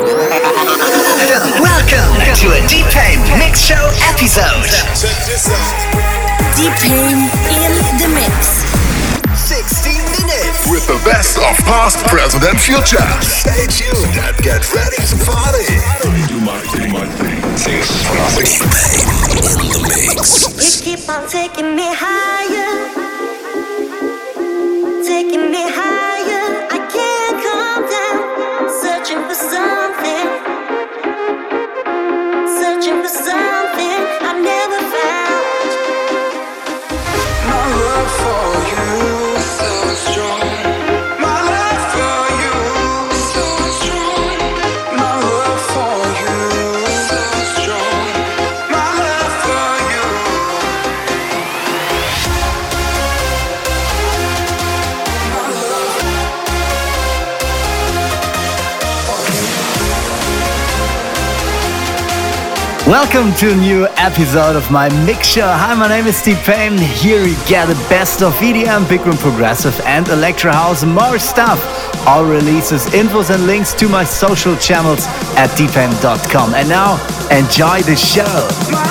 Welcome to a Deep Mix Show episode. Deep in the mix. 60 minutes with the best of past, present, and future. Stay tuned and get ready to party. Do my thing, my thing. in the mix. You keep on taking me higher, Welcome to a new episode of my mix show. Hi, my name is Steve Payne. Here we get the best of EDM, big room progressive, and electro house. More stuff, all releases, infos, and links to my social channels at deepaim.com. And now, enjoy the show.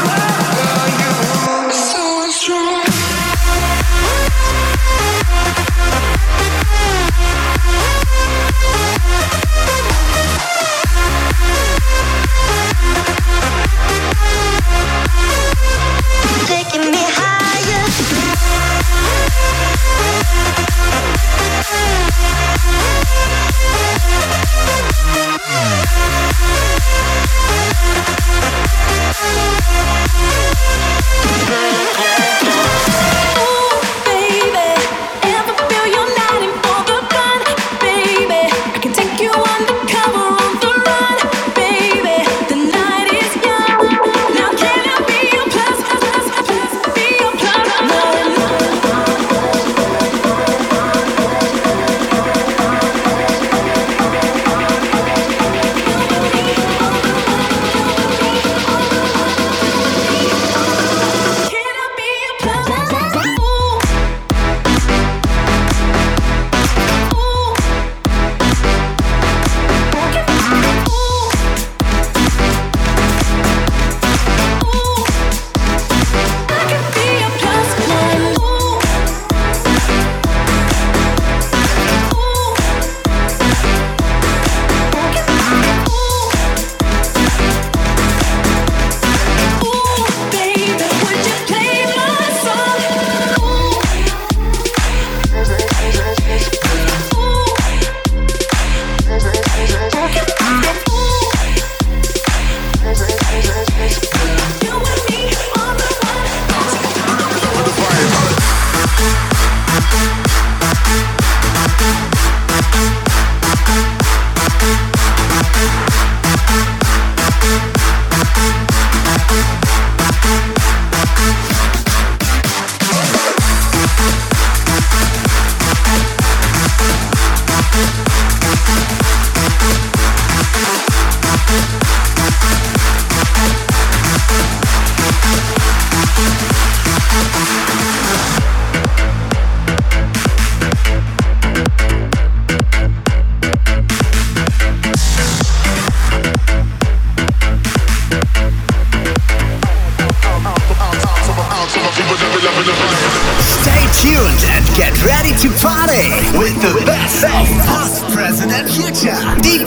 Stay tuned and get ready to party with the best of past, present, and future. Deep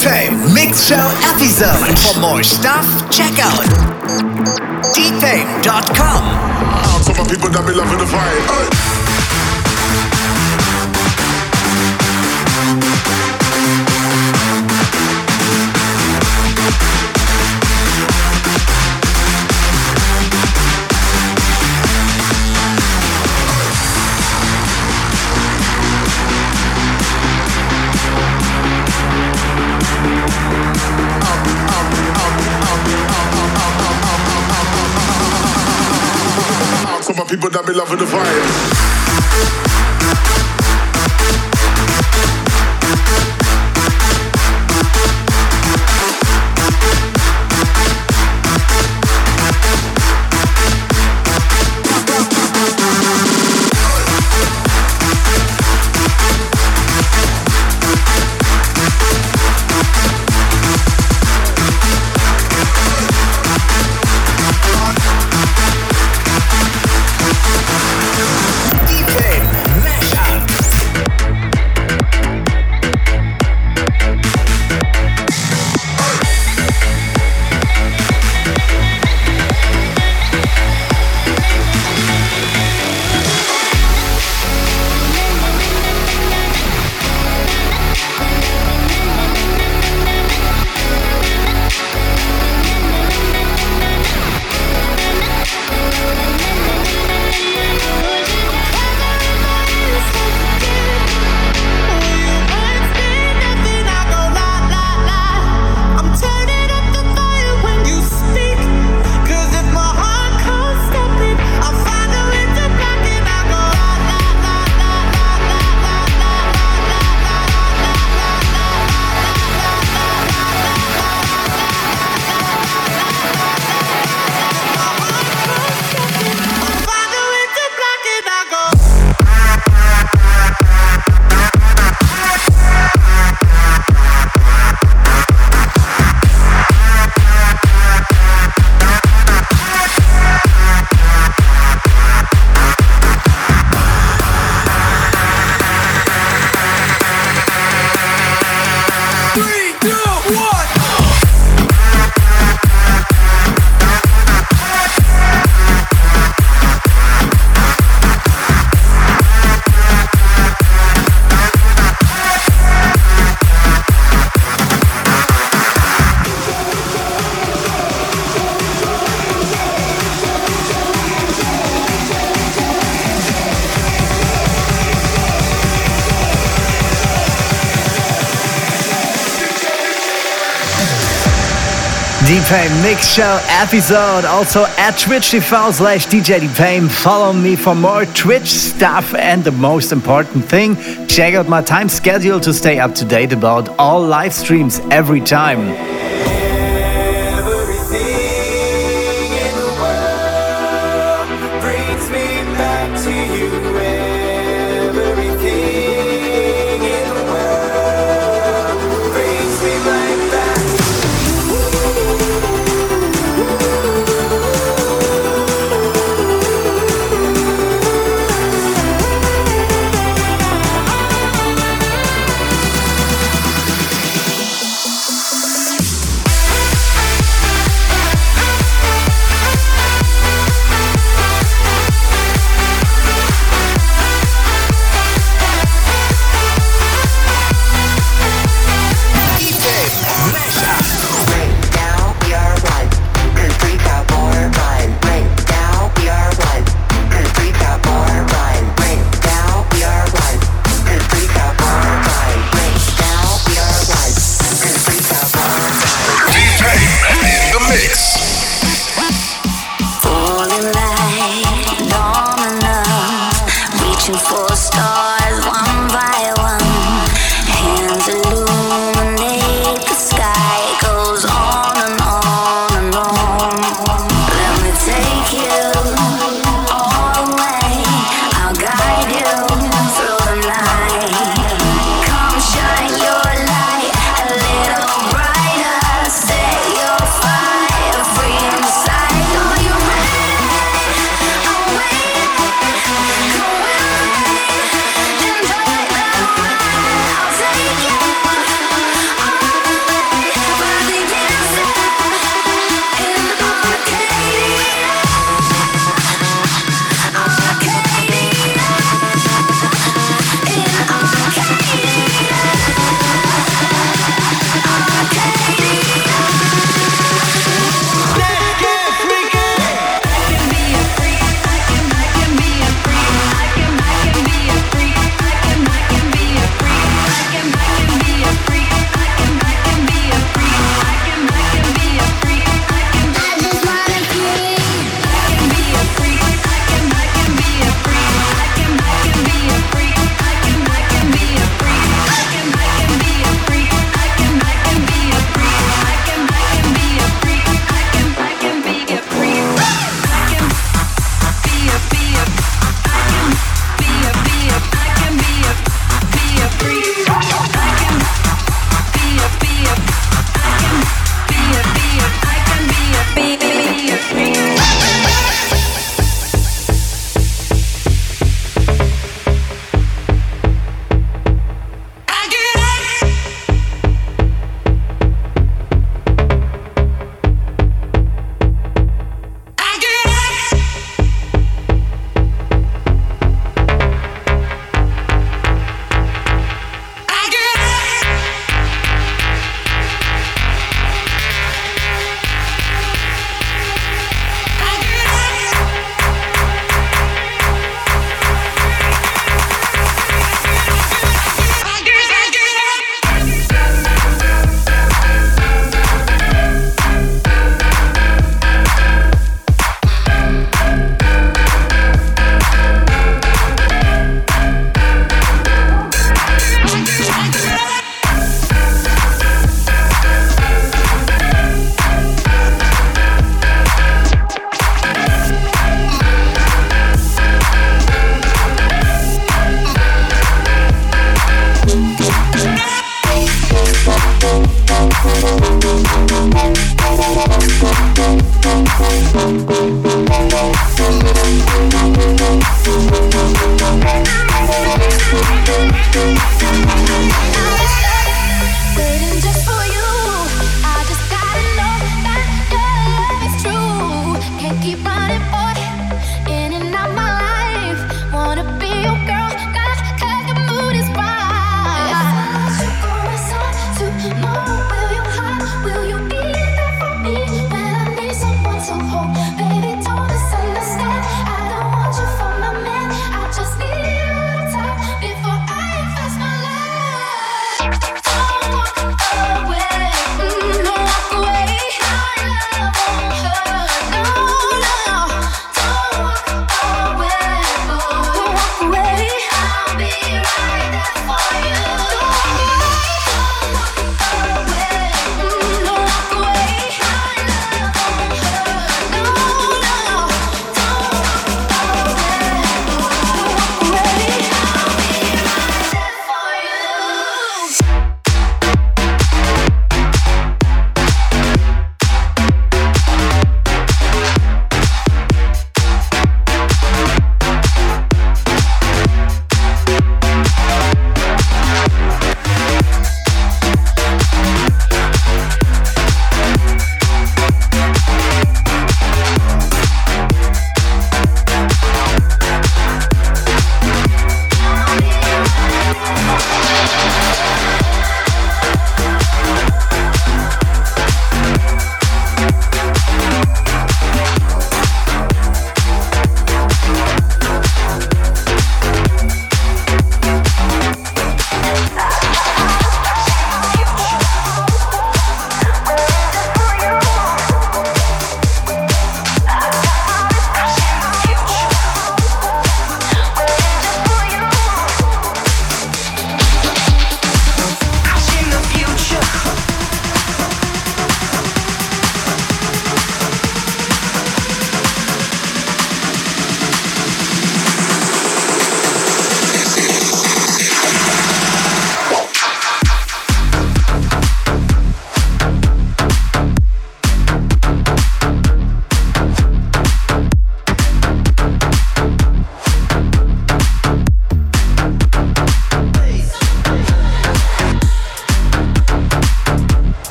Mix Show episode. For more stuff, check out my people that be loving the vibe. Be Deepaim Mix Show episode. Also at Twitch twitch.tv slash DJ Deepaim. Follow me for more Twitch stuff. And the most important thing, check out my time schedule to stay up to date about all live streams every time.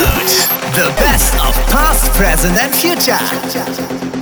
The best of past, present, and future.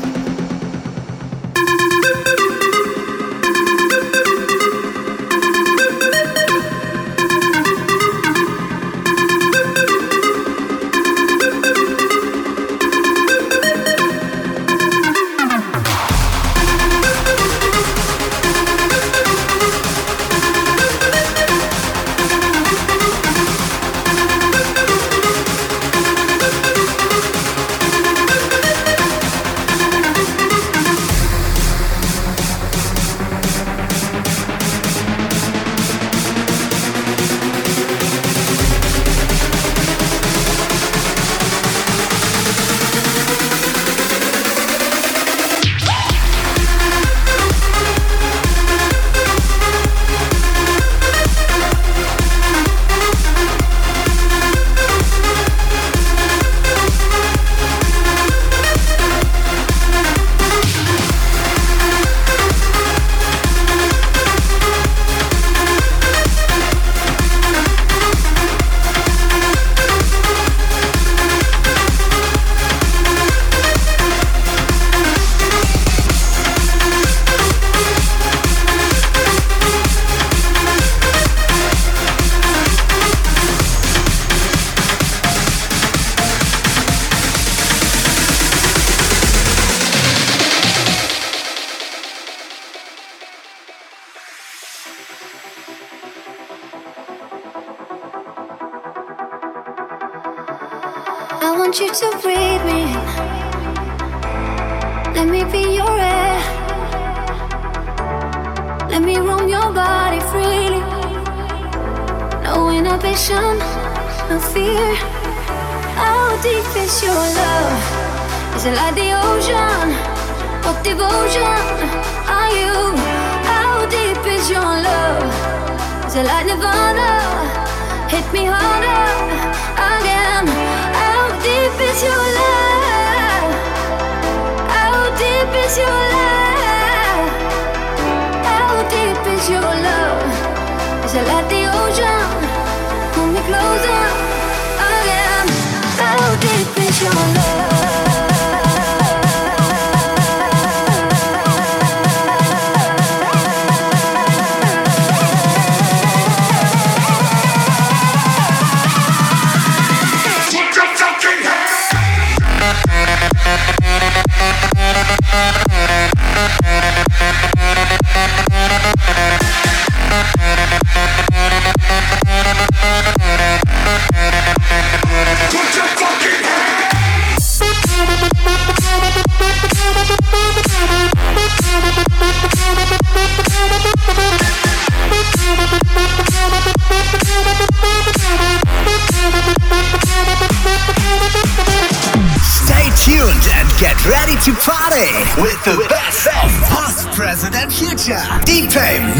salvation, no fear. How deep is your love? Is it like the ocean? What devotion are you? How deep is your love? Is it like Nirvana? Hit me harder again. How deep is your love? How deep is your love? We'll be right. Put your fucking hands. tuned and get ready to party with the best of post-present and future. Deep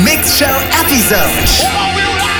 Mix Show episode.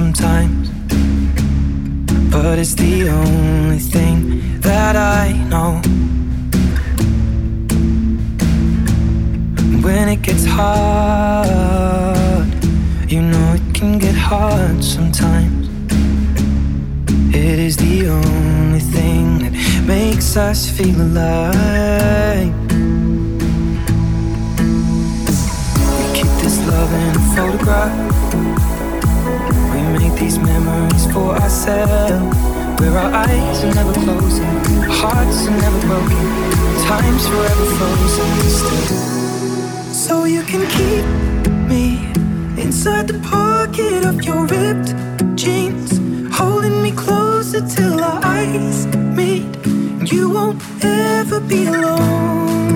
sometimes. Where our eyes are never closing, hearts are never broken, time's forever frozen still. So you can keep me inside the pocket of your ripped jeans, holding me closer till our eyes meet, you won't ever be alone.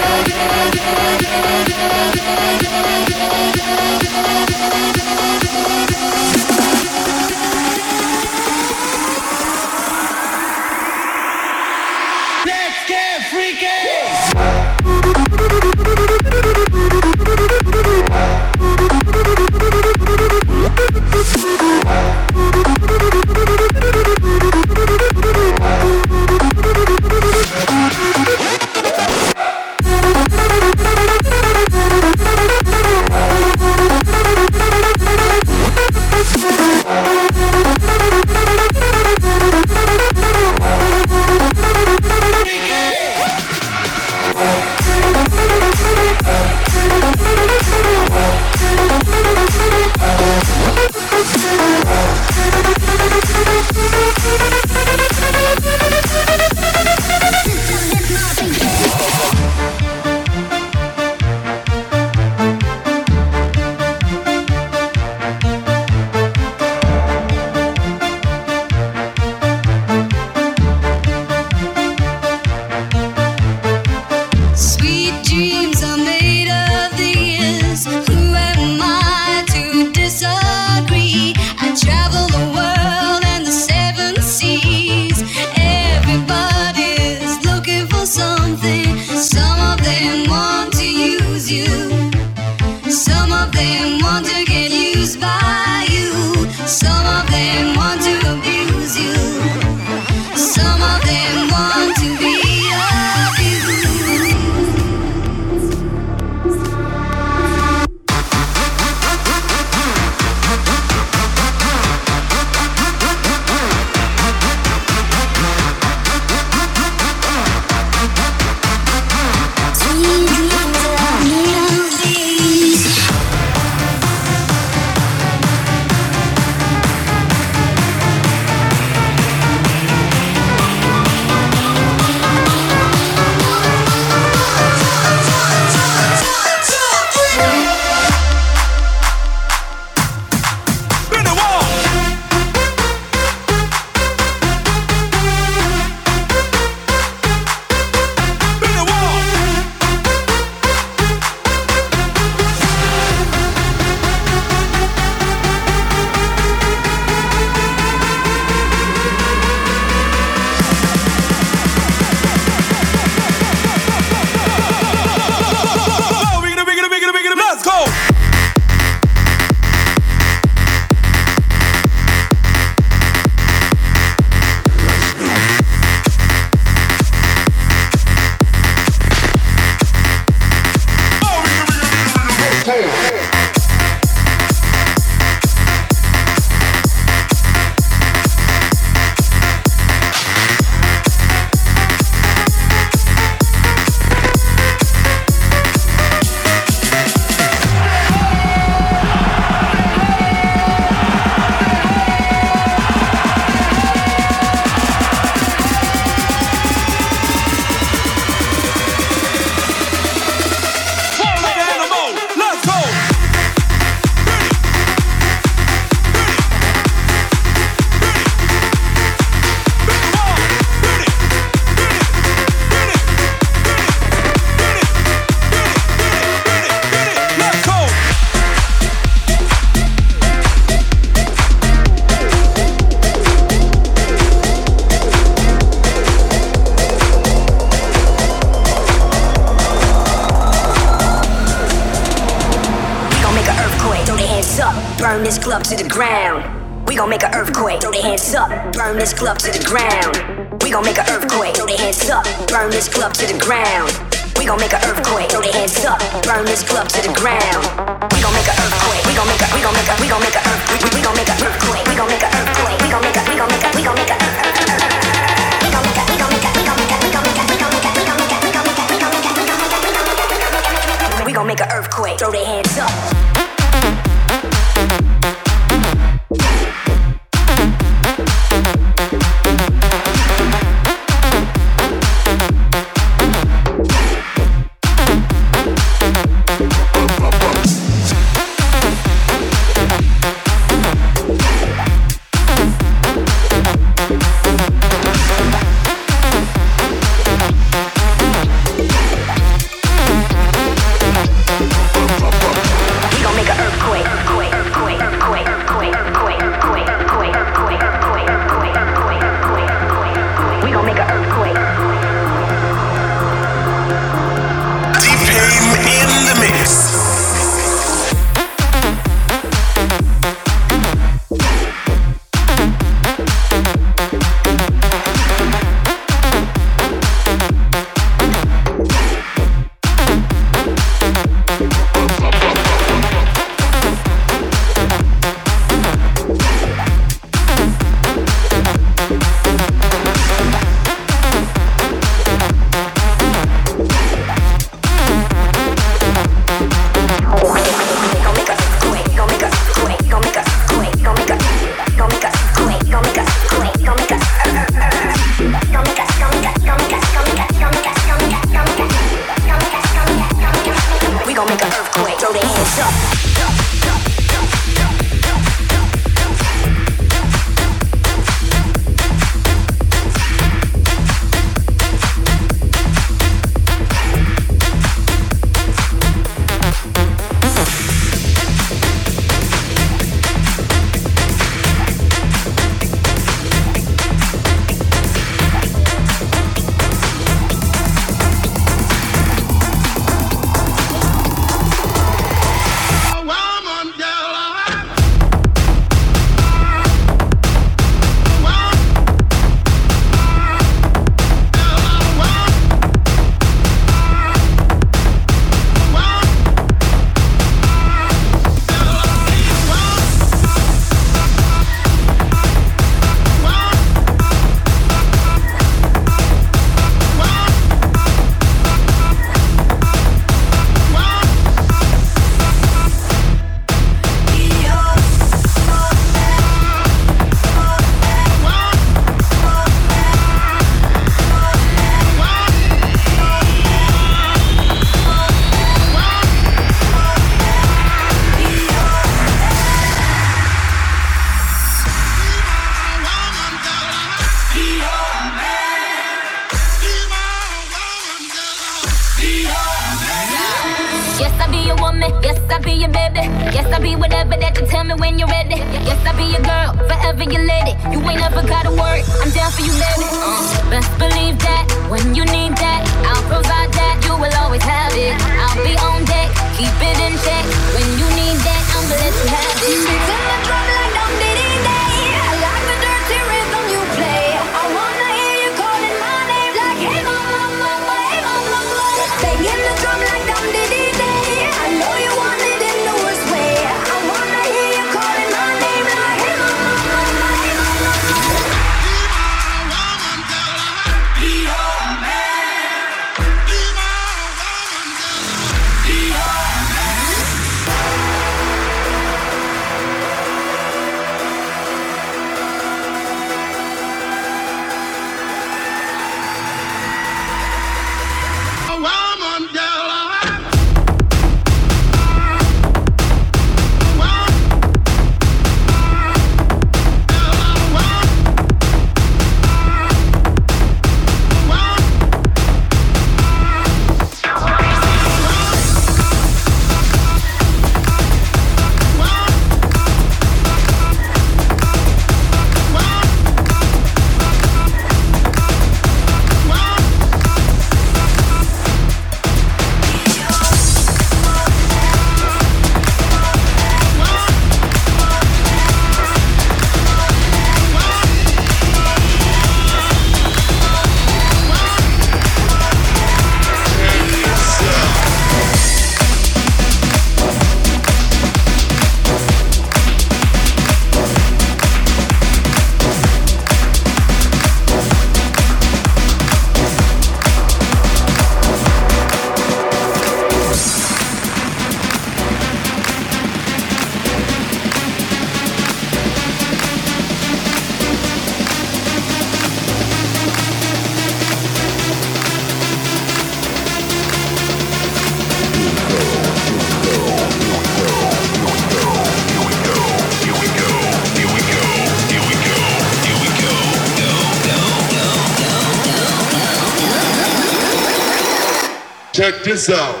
This.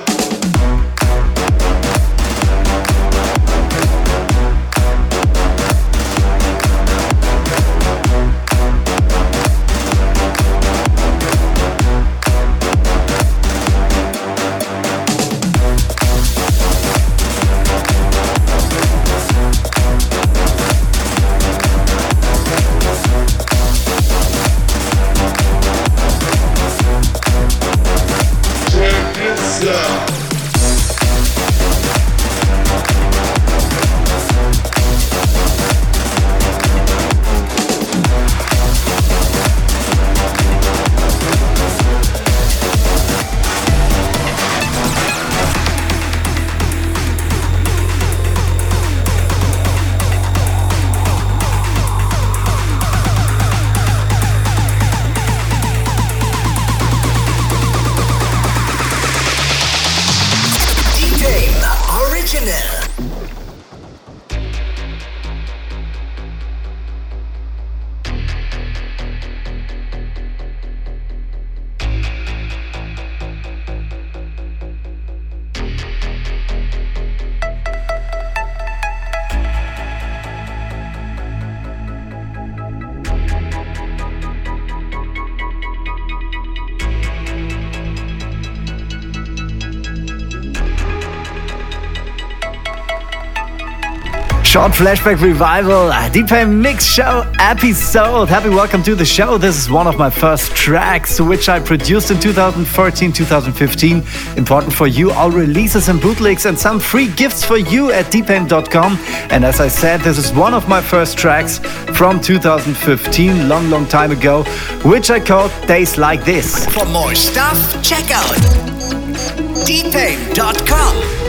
Short flashback revival, ah, Deepaim Mix Show episode. Happy welcome to the show. This is one of my first tracks, which I produced in 2014 2015. Important for you, all releases and bootlegs, and some free gifts for you at deepaim.com. And as I said, this is one of my first tracks from 2015, long, long time ago, which I called Days Like This. For more stuff, check out deepaim.com.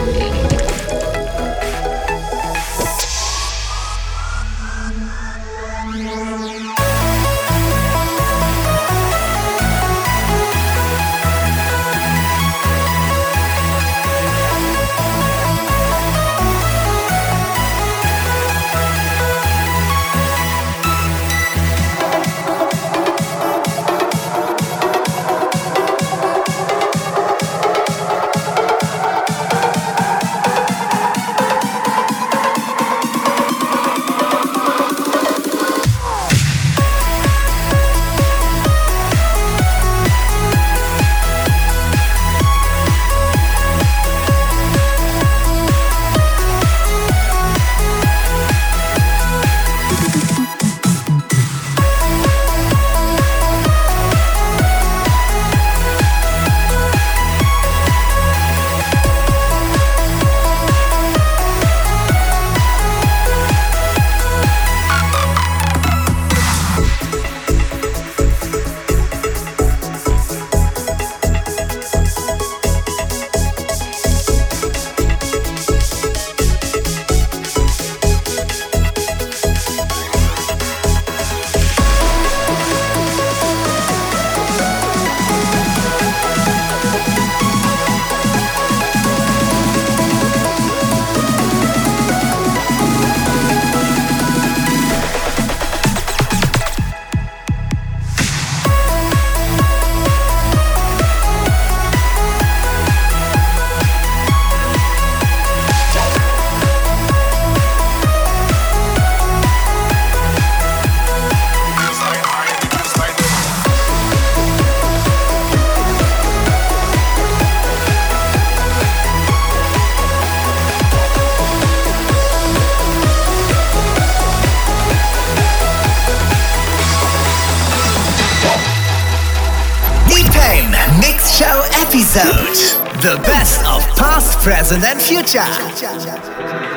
and.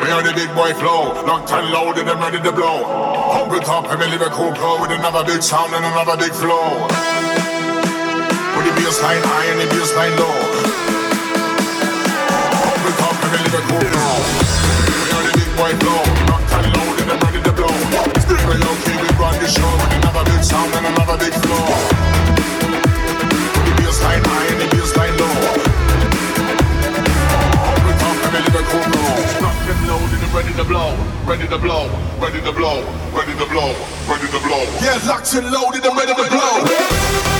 We are the big boy flow, locked and loaded and ready to blow. Humble top, live a cool flow with another big sound and another big flow. With the bass line high and the bass line low. Humble top, live a cool flow. We are the big boy flow, locked and loaded and ready to blow. Still okay, we run the show with another big sound and another big flow. Blow, ready to blow, ready to blow, ready to blow, ready to blow. Yeah, locked and loaded and ready to blow.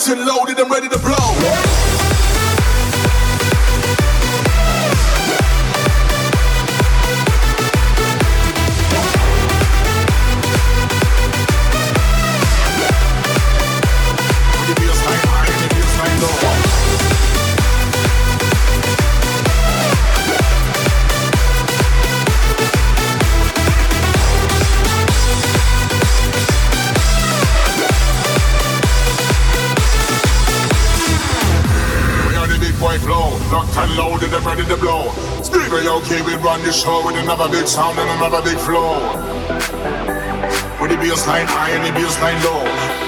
locked and loaded and ready to blow. okay, we run the show with another big sound and another big flow. With the bass line high and the bass line low.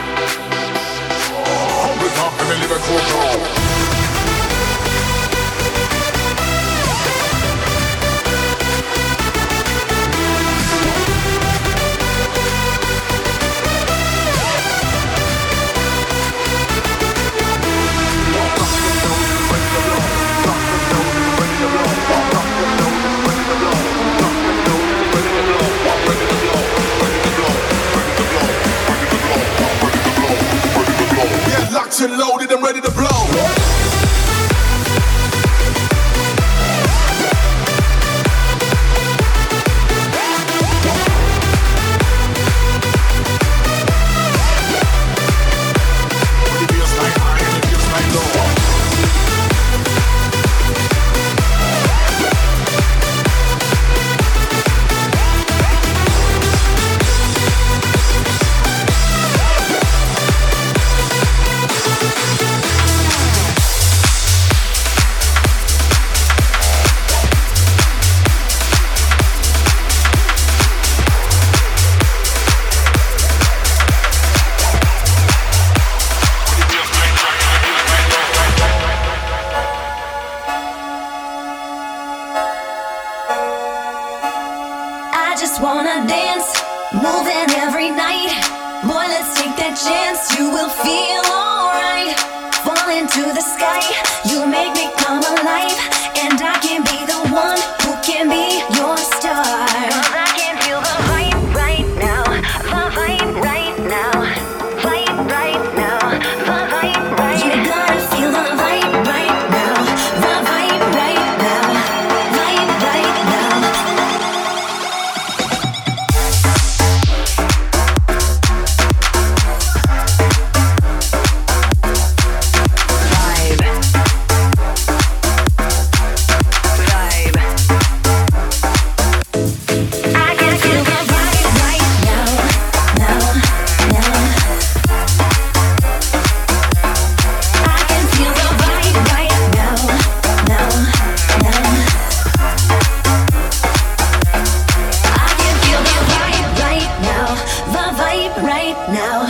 right now,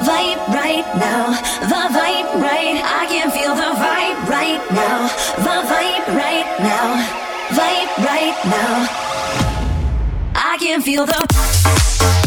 vibe right now, the vibe right. I can feel the vibe right now, the vibe right now, vibe right now. I can feel the.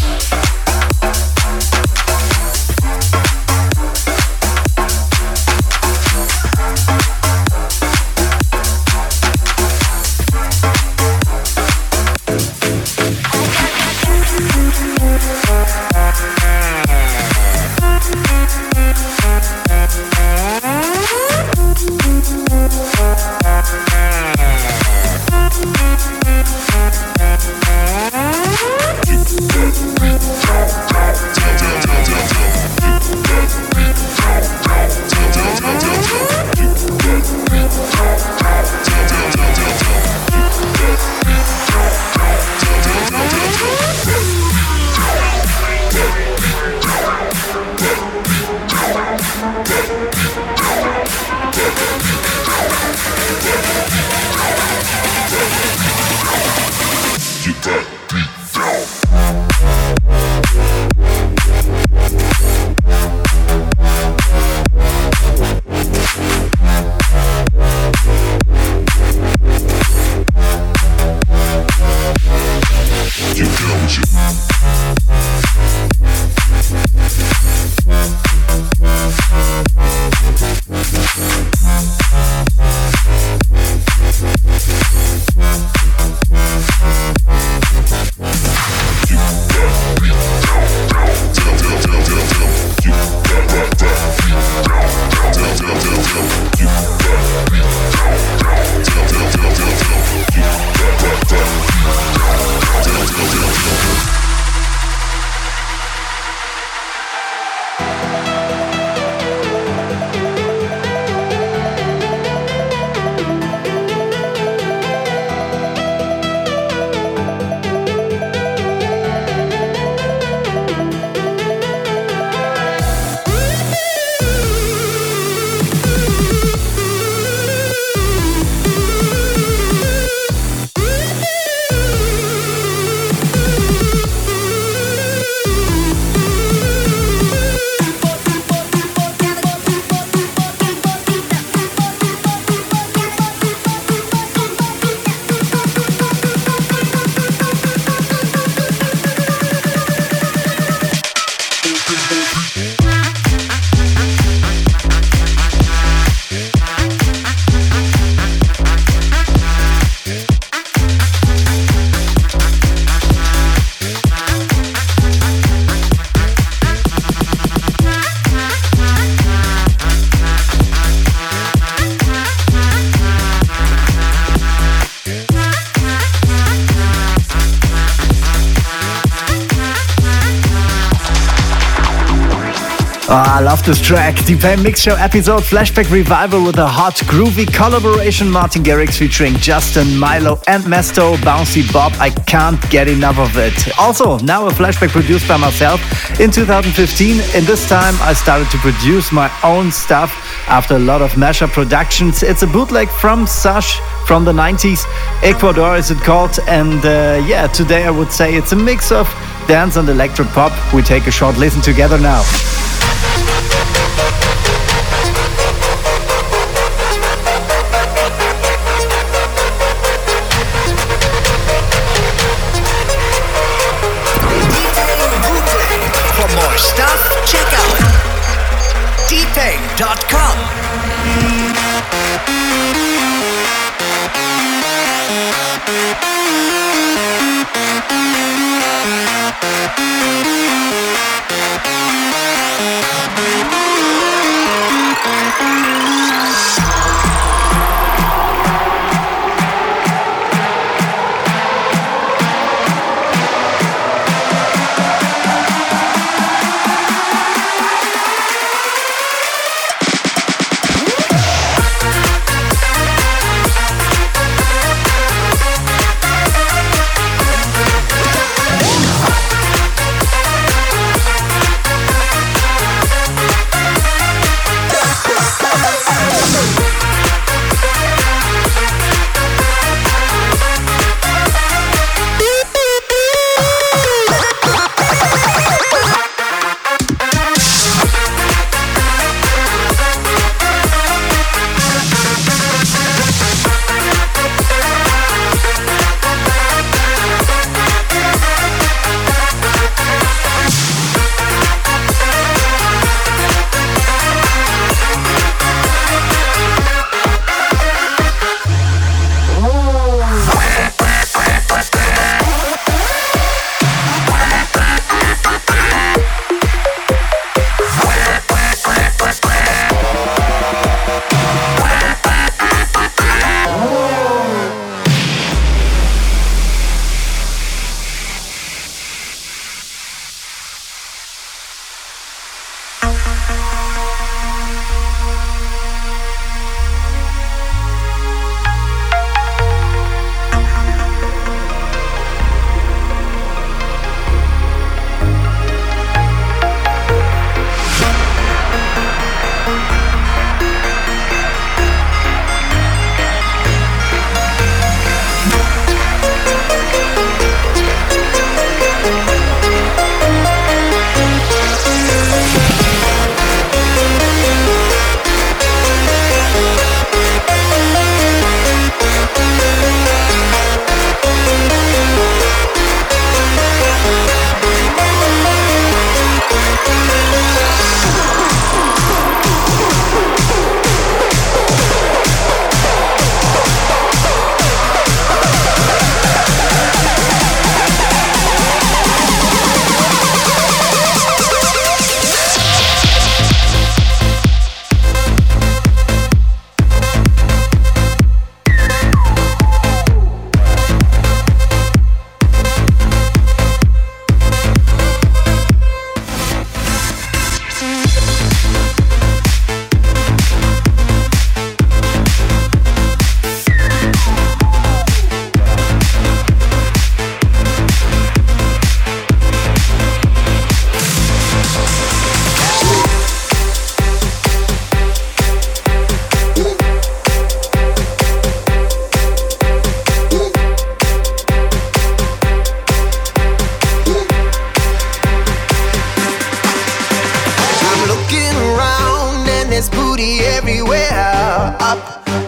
This track. Deepaim Mix Show episode Flashback Revival with a hot, groovy collaboration. Martin Garrix featuring Justin, Mylo, and Mesto. Bouncy Bob. I can't get enough of it. Also, now a flashback produced by myself in 2015. In this time, I started to produce my own stuff after a lot of mashup productions. It's a bootleg from Sash from the 90s. Ecuador is it called. And uh, yeah, today I would say it's a mix of dance and electro pop. We take a short listen together now.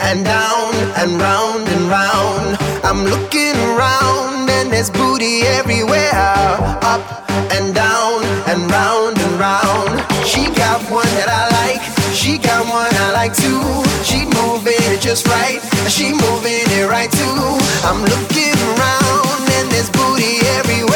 And down and round and round. I'm looking around and there's booty everywhere. Up and down and round and round. She got one that I like. She got one I like too. She moving it just right. She moving it right too. I'm looking around and there's booty everywhere.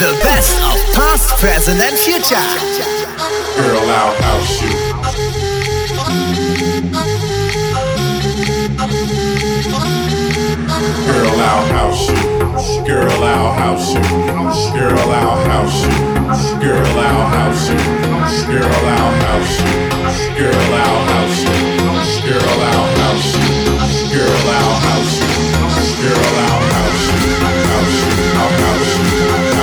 The best of past, present, and future. Girl, our house you. Girl, our house you. Girl, our house you. Girl, our house you. Girl, our house you. Girl, our house you. Girl, our house you. Girl, our house you. Girl, our house you. Girl, our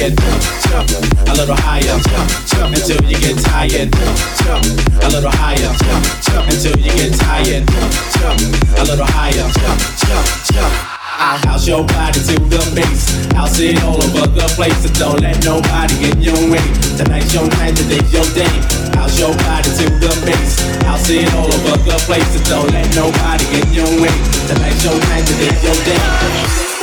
Tired, jump, a little higher, jump, until you get tired, jump, a little higher, jump, until you get tired, jump, a little higher, jump, jump, jump. I'll house your body to the bass. I'll sit all over the place. So don't let nobody get in your way. Tonight's your night, today's your day. House your body to the bass. I'll sit all over the place. So don't let nobody get in your way. Tonight's your night, today's your day.